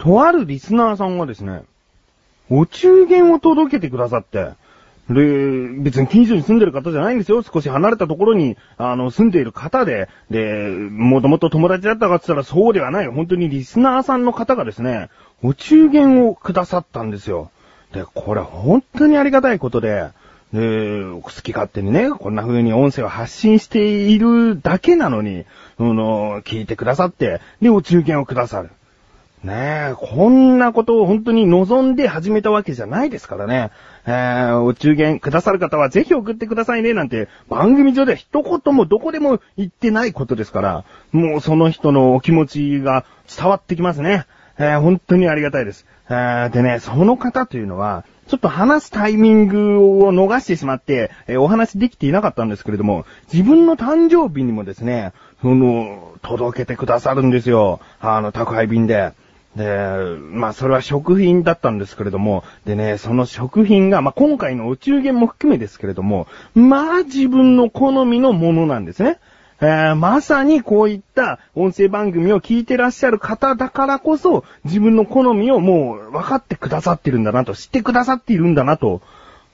とあるリスナーさんがですね、お中元を届けてくださって、で、別に近所に住んでる方じゃないんですよ。少し離れたところに、あの、住んでいる方で、で、もともと友達だったかって言ったらそうではない。本当にリスナーさんの方がですね、お中元をくださったんですよ。で、これ本当にありがたいことで、で、好き勝手にね、こんな風に音声を発信しているだけなのに、あの、聞いてくださって、で、お中元をくださる。ねえ、こんなことを本当に望んで始めたわけじゃないですからね。えー、お中元くださる方はぜひ送ってくださいねなんて番組上では一言もどこでも言ってないことですから、もうその人のお気持ちが伝わってきますね。えー、本当にありがたいです。えー、でね、その方というのは、ちょっと話すタイミングを逃してしまって、えーお話できていなかったんですけれども、自分の誕生日にもですね、その、届けてくださるんですよ。あの、宅配便で。で、まあそれは食品だったんですけれども、でね、その食品が、まあ今回のお中元も含めですけれども、まあ自分の好みのものなんですね。えーまさにこういった音声番組を聞いてらっしゃる方だからこそ、自分の好みをもう分かってくださってるんだなと、知ってくださっているんだなと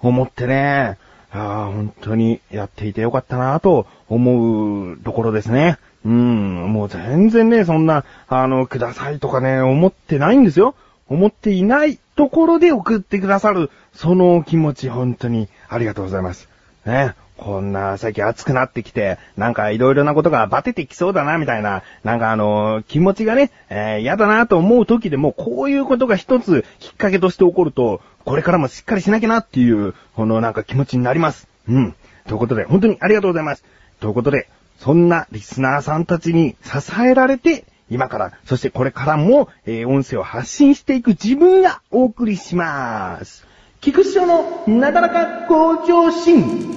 思ってね、あー本当にやっていてよかったなと思うところですね。うん、もう全然ね、そんな、あの、くださいとかね、思ってないんですよ。思っていないところで送ってくださる、その気持ち、本当にありがとうございます。ね。こんな、最近暑くなってきて、なんかいろいろなことがバテてきそうだな、みたいな、なんかあの気持ちがね、えー嫌だなと思う時でも、こういうことが一つきっかけとして起こると、これからもしっかりしなきゃなっていう、このなんか気持ちになります。うん。ということで、本当にありがとうございます。ということで、そんなリスナーさんたちに支えられて、今から、そしてこれからも、えー音声を発信していく自分がお送りします。菊師匠のなだらか向上心。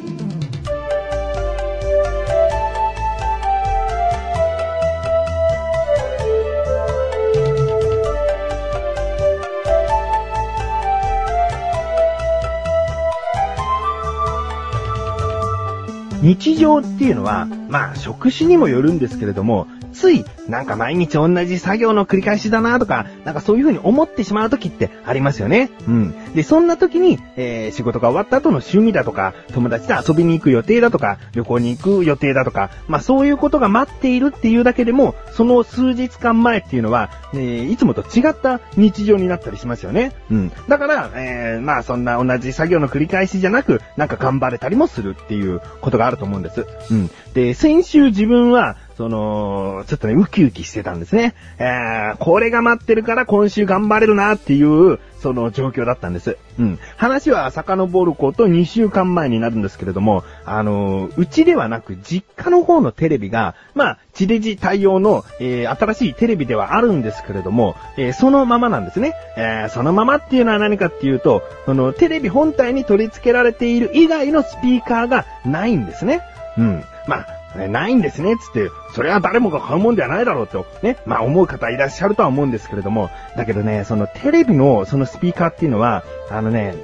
日常っていうのは、まあ、食事にもよるんですけれども、つい、なんか毎日同じ作業の繰り返しだなとか、なんかそういう風に思ってしまう時ってありますよね。うん。で、そんな時に、えー、仕事が終わった後の趣味だとか、友達と遊びに行く予定だとか、旅行に行く予定だとか、まあそういうことが待っているっていうだけでも、その数日間前っていうのは、えーいつもと違った日常になったりしますよね。うん。だから、えー、まあそんな同じ作業の繰り返しじゃなく、なんか頑張れたりもするっていうことがあると思うんです。うん。で、先週自分は、その、ちょっとね、ウキウキしてたんですね。えー、これが待ってるから今週頑張れるなっていう、その状況だったんです。うん。話は遡ること2週間前になるんですけれども、あのーうちではなく実家の方のテレビが、まあ、地デジ対応の、えー新しいテレビではあるんですけれども、えーそのままなんですね。えーそのままっていうのは何かっていうと、そのテレビ本体に取り付けられている以外のスピーカーがないんですね。うん。まあ、ないんですね、つって、それは誰もが買うもんではないだろうと、ね、まあ思う方いらっしゃるとは思うんですけれども、だけどね、そのテレビのそのスピーカーっていうのは、あのね、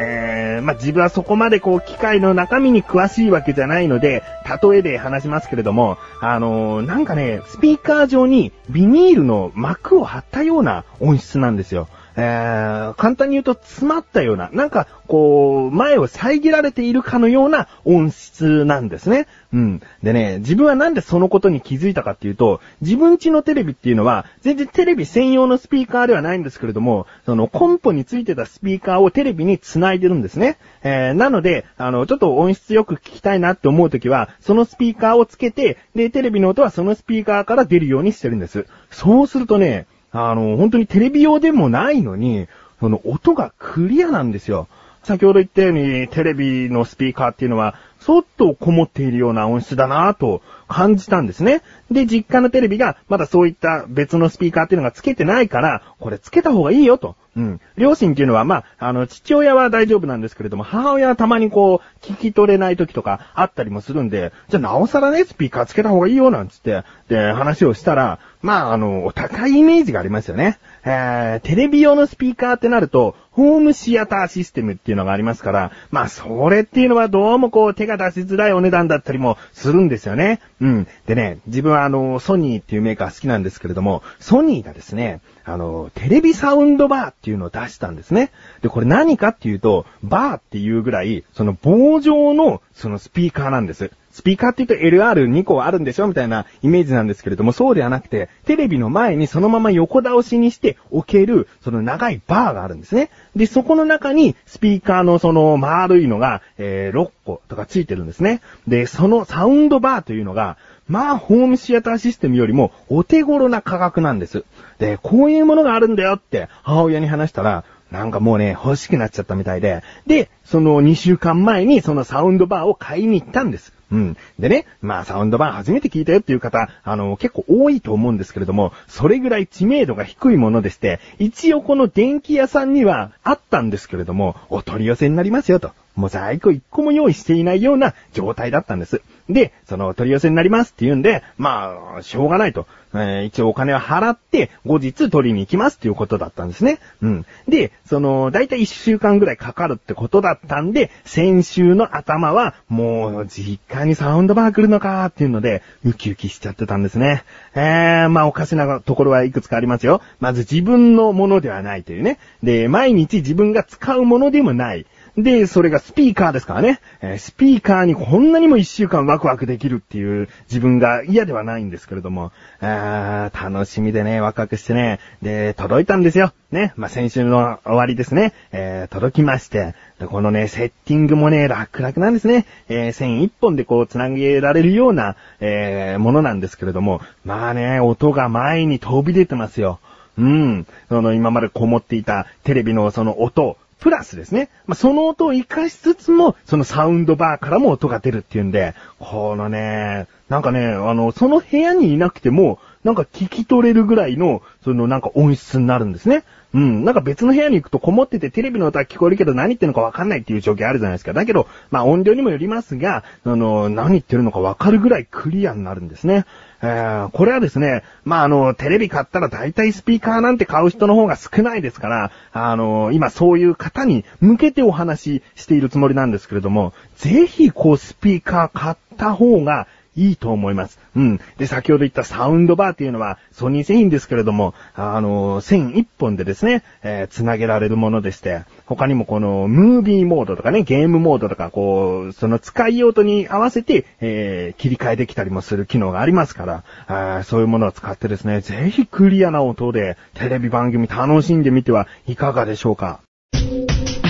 えー、まあ、自分はそこまでこう、機械の中身に詳しいわけじゃないので、例えで話しますけれども、あのーなんかね、スピーカー上にビニールの膜を貼ったような音質なんですよ。えー、簡単に言うと詰まったような、なんか、こう、前を遮られているかのような音質なんですね。うん。でね、自分はなんでそのことに気づいたかっていうと、自分家のテレビっていうのは、全然テレビ専用のスピーカーではないんですけれども、そのコンポについてたスピーカーをテレビに繋いでるんですね。えー、なので、あの、ちょっと音質よく聞きたいなって思うときは、そのスピーカーをつけて、で、テレビの音はそのスピーカーから出るようにしてるんです。そうするとね、あの、本当にテレビ用でもないのに、その音がクリアなんですよ。先ほど言ったように、テレビのスピーカーっていうのは、そっとこもっているような音質だなぁと感じたんですね。で、実家のテレビが、まだそういった別のスピーカーっていうのがつけてないから、これつけた方がいいよと。うん。両親っていうのは、まあ、あの、父親は大丈夫なんですけれども、母親はたまにこう、聞き取れない時とかあったりもするんで、じゃあなおさらね、スピーカーつけた方がいいよ、なんつって、で、話をしたら、まあ、あの、お高いイメージがありますよね。えー、テレビ用のスピーカーってなると、ホームシアターシステムっていうのがありますから、まあそれっていうのはどうもこう手が出しづらいお値段だったりもするんですよね。うん。でね、自分はあの、ソニーっていうメーカー好きなんですけれども、ソニーがですね、あの、テレビサウンドバーっていうのを出したんですね。で、これ何かっていうと、バーっていうぐらい、その棒状のそのスピーカーなんです。スピーカーって言うと LR2 個あるんでしょみたいなイメージなんですけれども、そうではなくて、テレビの前にそのまま横倒しにして置ける、その長いバーがあるんですね。で、そこの中にスピーカーのその丸いのが、えー、6個とかついてるんですね。で、そのサウンドバーというのが、まあ、ホームシアターシステムよりもお手頃な価格なんです。で、こういうものがあるんだよって母親に話したら、なんかもうね、欲しくなっちゃったみたいで、で、その2週間前にそのサウンドバーを買いに行ったんです。うん。でね、まあサウンド版初めて聞いたよっていう方、あの、結構多いと思うんですけれども、それぐらい知名度が低いものでして、一応この電気屋さんにはあったんですけれども、お取り寄せになりますよと。もう在庫一個も用意していないような状態だったんです。で、その取り寄せになりますって言うんで、まあ、しょうがないと。えー、一応お金を払って、後日取りに行きますっていうことだったんですね。うん。で、その、だいたい一週間ぐらいかかるってことだったんで、先週の頭は、もう、実家にサウンドバー来るのかっていうので、ウキウキしちゃってたんですね。えー、まあおかしなところはいくつかありますよ。まず自分のものではないというね。で、毎日自分が使うものでもない。で、それがスピーカーですからね。えー、スピーカーにこんなにも一週間ワクワクできるっていう自分が嫌ではないんですけれども、あー楽しみでね、ワクワクしてね、で、届いたんですよ。ね。まあ、先週の終わりですね。えー、届きまして、で、このね、セッティングもね、楽々なんですね。えー、線一本でこう繋げられるような、えー、ものなんですけれども、まあね、音が前に飛び出てますよ。うん。その今までこもっていたテレビのその音、プラスですね。まあ、その音を活かしつつも、そのサウンドバーからも音が出るっていうんで、このね、なんかね、あの、その部屋にいなくても、なんか聞き取れるぐらいの、そのなんか音質になるんですね。うん。なんか別の部屋に行くとこもっててテレビの音は聞こえるけど何言ってるのかわかんないっていう状況あるじゃないですか。だけど、まあ音量にもよりますが、あの、何言ってるのかわかるぐらいクリアになるんですね。えー、これはですね、まあ、あの、テレビ買ったら大体スピーカーなんて買う人の方が少ないですから、あの、今そういう方に向けてお話ししているつもりなんですけれども、ぜひこうスピーカー買った方がいいと思います。うん。で、先ほど言ったサウンドバーっていうのは、ソニー製品ですけれども、あの、線一本でですね、えー、繋げられるものでして、他にもこの、ムービーモードとかね、ゲームモードとか、こう、その使い用途に合わせて、えー、切り替えできたりもする機能がありますから、あそういうものを使ってですね、ぜひクリアな音で、テレビ番組楽しんでみてはいかがでしょうか。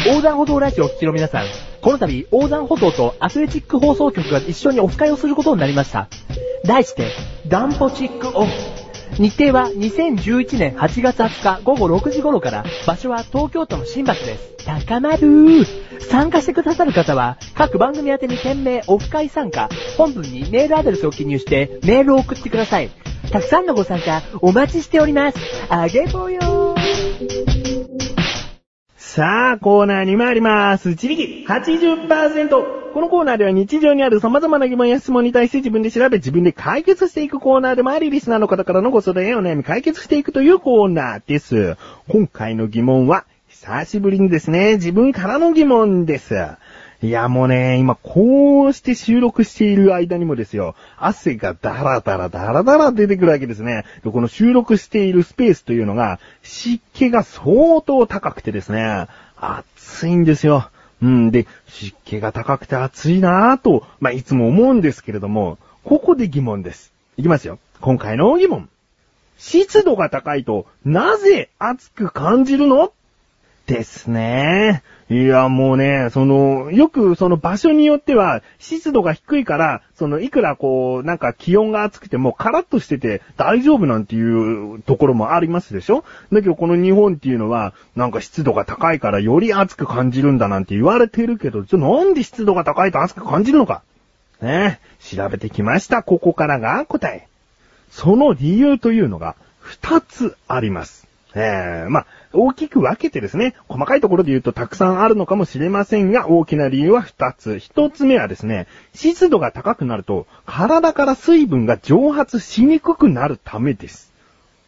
横断歩道ラジオを聴きの皆さん、この度、横断歩道とアスレチック放送局が一緒にオフ会をすることになりました。題して、ダンポチックオフ。日程は2011年8月20日午後6時頃から、場所は東京都の新橋です。高まるー参加してくださる方は、各番組宛てに件名オフ会参加、本文にメールアドレスを記入してメールを送ってください。たくさんのご参加お待ちしております。あげぼよーさあ、コーナーに参ります。自力80%。このコーナーでは日常にある様々な疑問や質問に対して自分で調べ自分で解決していくコーナーでもあり、リスナーの方からのご相談やお悩み解決していくというコーナーです。今回の疑問は、久しぶりにですね、自分からの疑問です。いや、もうね、今、こうして収録している間にもですよ、汗がダラダラダラダラ出てくるわけですね。でこの収録しているスペースというのが、湿気が相当高くてですね、暑いんですよ。うん、で、湿気が高くて暑いなぁと、まあ、いつも思うんですけれども、ここで疑問です。いきますよ。今回の疑問。湿度が高いと、なぜ暑く感じるの？ですね。いや、もうね、その、よくその場所によっては、湿度が低いから、その、いくらこう、なんか気温が暑くてもカラッとしてて大丈夫なんていうところもありますでしょ？だけどこの日本っていうのは、なんか湿度が高いからより暑く感じるんだなんて言われてるけど、じゃなんで湿度が高いと暑く感じるのか？ね調べてきました。ここからが答え。その理由というのが、二つあります。えー、まあ、大きく分けてですね、細かいところで言うとたくさんあるのかもしれませんが、大きな理由は2つ。1つ目はですね、湿度が高くなると、体から水分が蒸発しにくくなるためです。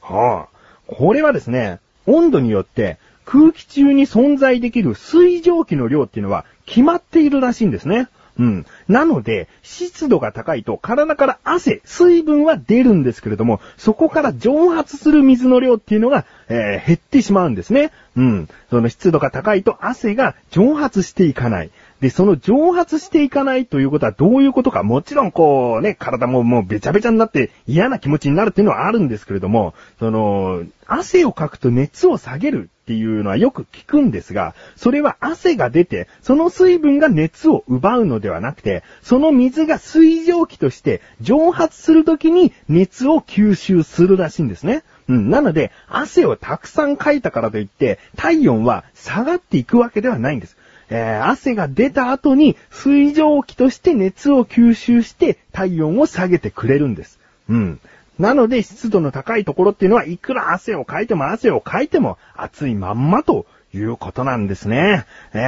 はあ、これはですね、温度によって空気中に存在できる水蒸気の量っていうのは決まっているらしいんですね。うん。なので、湿度が高いと体から汗、水分は出るんですけれども、そこから蒸発する水の量っていうのが、えー、減ってしまうんですね。うん。その湿度が高いと汗が蒸発していかない。で、その蒸発していかないということはどういうことか、もちろんこうね、体ももうべちゃべちゃになって嫌な気持ちになるっていうのはあるんですけれども、その、汗をかくと熱を下げるっていうのはよく聞くんですが、それは汗が出て、その水分が熱を奪うのではなくて、その水が水蒸気として蒸発するときに熱を吸収するらしいんですね。うん。なので、汗をたくさんかいたからといって、体温は下がっていくわけではないんです。えー、汗が出た後に水蒸気として熱を吸収して体温を下げてくれるんです。うん。なので湿度の高いところっていうのはいくら汗をかいても汗をかいても暑いまんまということなんですね。ええ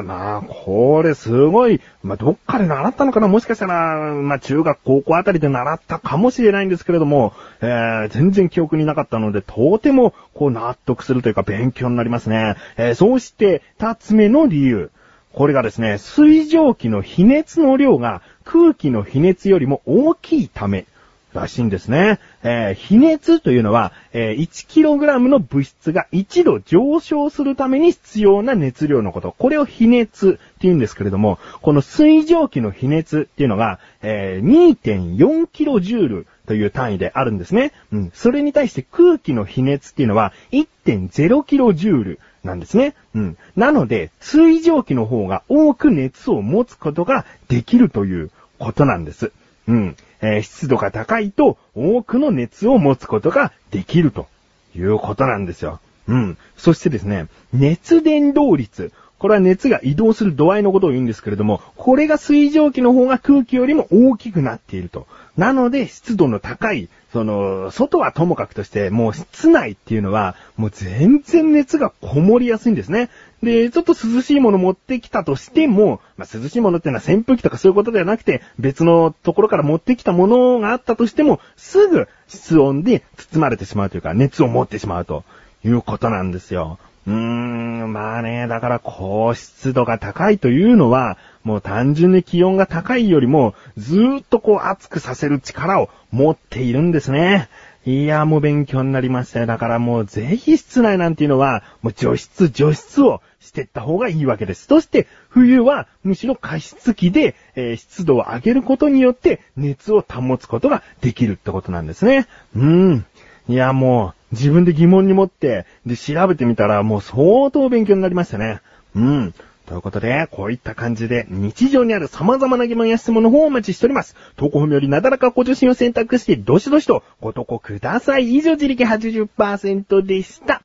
ー、まあ、これすごい、まあ、どっかで習ったのかな？もしかしたら、まあ、中学、高校あたりで習ったかもしれないんですけれども、えー、全然記憶になかったので、とても、こう、納得するというか、勉強になりますね。えー、そして、二つ目の理由。これがですね、水蒸気の比熱の量が空気の比熱よりも大きいため。らしいんですね。えー、比熱というのは、えー、1kg の物質が1度上昇するために必要な熱量のこと。これを比熱って言うんですけれども、この水蒸気の比熱っていうのが、えー、2.4kJ という単位であるんですね。うん。それに対して空気の比熱っていうのは 1.0kJ なんですね。うん。なので、水蒸気の方が多く熱を持つことができるということなんです。うん。えー、湿度が高いと多くの熱を持つことができるということなんですよ。うん。そしてですね、熱伝導率。これは熱が移動する度合いのことを言うんですけれども、これが水蒸気の方が空気よりも大きくなっていると。なので、湿度の高い、その、外はともかくとして、もう室内っていうのは、もう全然熱がこもりやすいんですね。で、ちょっと涼しいもの持ってきたとしても、まあ、涼しいものっていうのは扇風機とかそういうことではなくて、別のところから持ってきたものがあったとしても、すぐ室温で包まれてしまうというか、熱を持ってしまうということなんですよ。うーん、まあね、だから高湿度が高いというのは、もう単純に気温が高いよりも、ずーっとこう熱くさせる力を持っているんですね。いや、もう勉強になりましたよ。だからもうぜひ室内なんていうのは、もう除湿、除湿をしていった方がいいわけです。そして、冬はむしろ加湿器で、えー、湿度を上げることによって熱を保つことができるってことなんですね。うん。いや、もう、自分で疑問に持って、で、調べてみたら、もう相当勉強になりましたね。うん。ということで、こういった感じで、日常にある様々な疑問や質問の方をお待ちしております。投稿本よりなだらかご受信を選択して、どしどしとご投稿ください。以上、自力80%でした。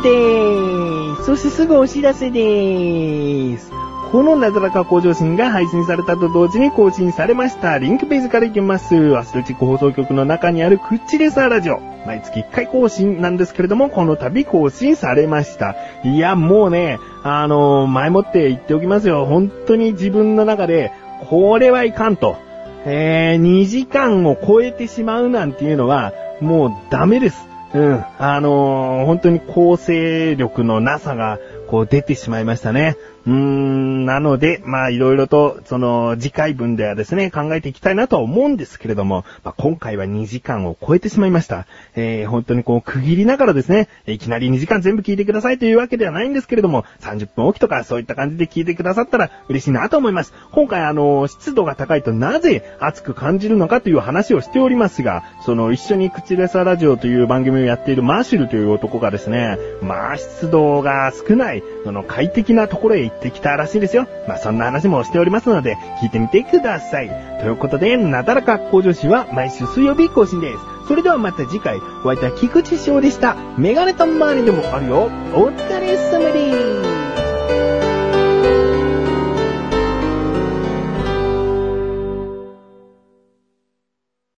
でーす。そしてすぐお知らせでーす。このなだらか向上心が配信されたと同時に更新されました。リンクページから行きます。アスレチック放送局の中にあるクッチレサーラジオ。毎月1回更新なんですけれども、この度更新されました。いや、もうね、あのー、前もって言っておきますよ。本当に自分の中で、これはいかんと。えー、2時間を超えてしまうなんていうのは、もうダメです。うん。あのー、本当に構成力のなさが、こう出てしまいましたね。うーん、なので、まあいろいろと、その次回分ではですね、考えていきたいなとは思うんですけれども、まあ今回は2時間を超えてしまいました。えー、本当にこう区切りながらですね、いきなり2時間全部聞いてくださいというわけではないんですけれども、30分おきとかそういった感じで聞いてくださったら嬉しいなと思います。今回あの、湿度が高いとなぜ暑く感じるのかという話をしておりますが、その一緒に口レサラジオという番組をやっているマーシュルという男がですね、まあ湿度が少ない、その快適なところへ行ってきたらしいですよ。まあ、そんな話もしておりますので、聞いてみてください。ということで、なだらか向上心は毎週水曜日更新です。それではまた次回、お会いいた菊池翔でした。メガネとマーニでもあるよ。お疲れ様です。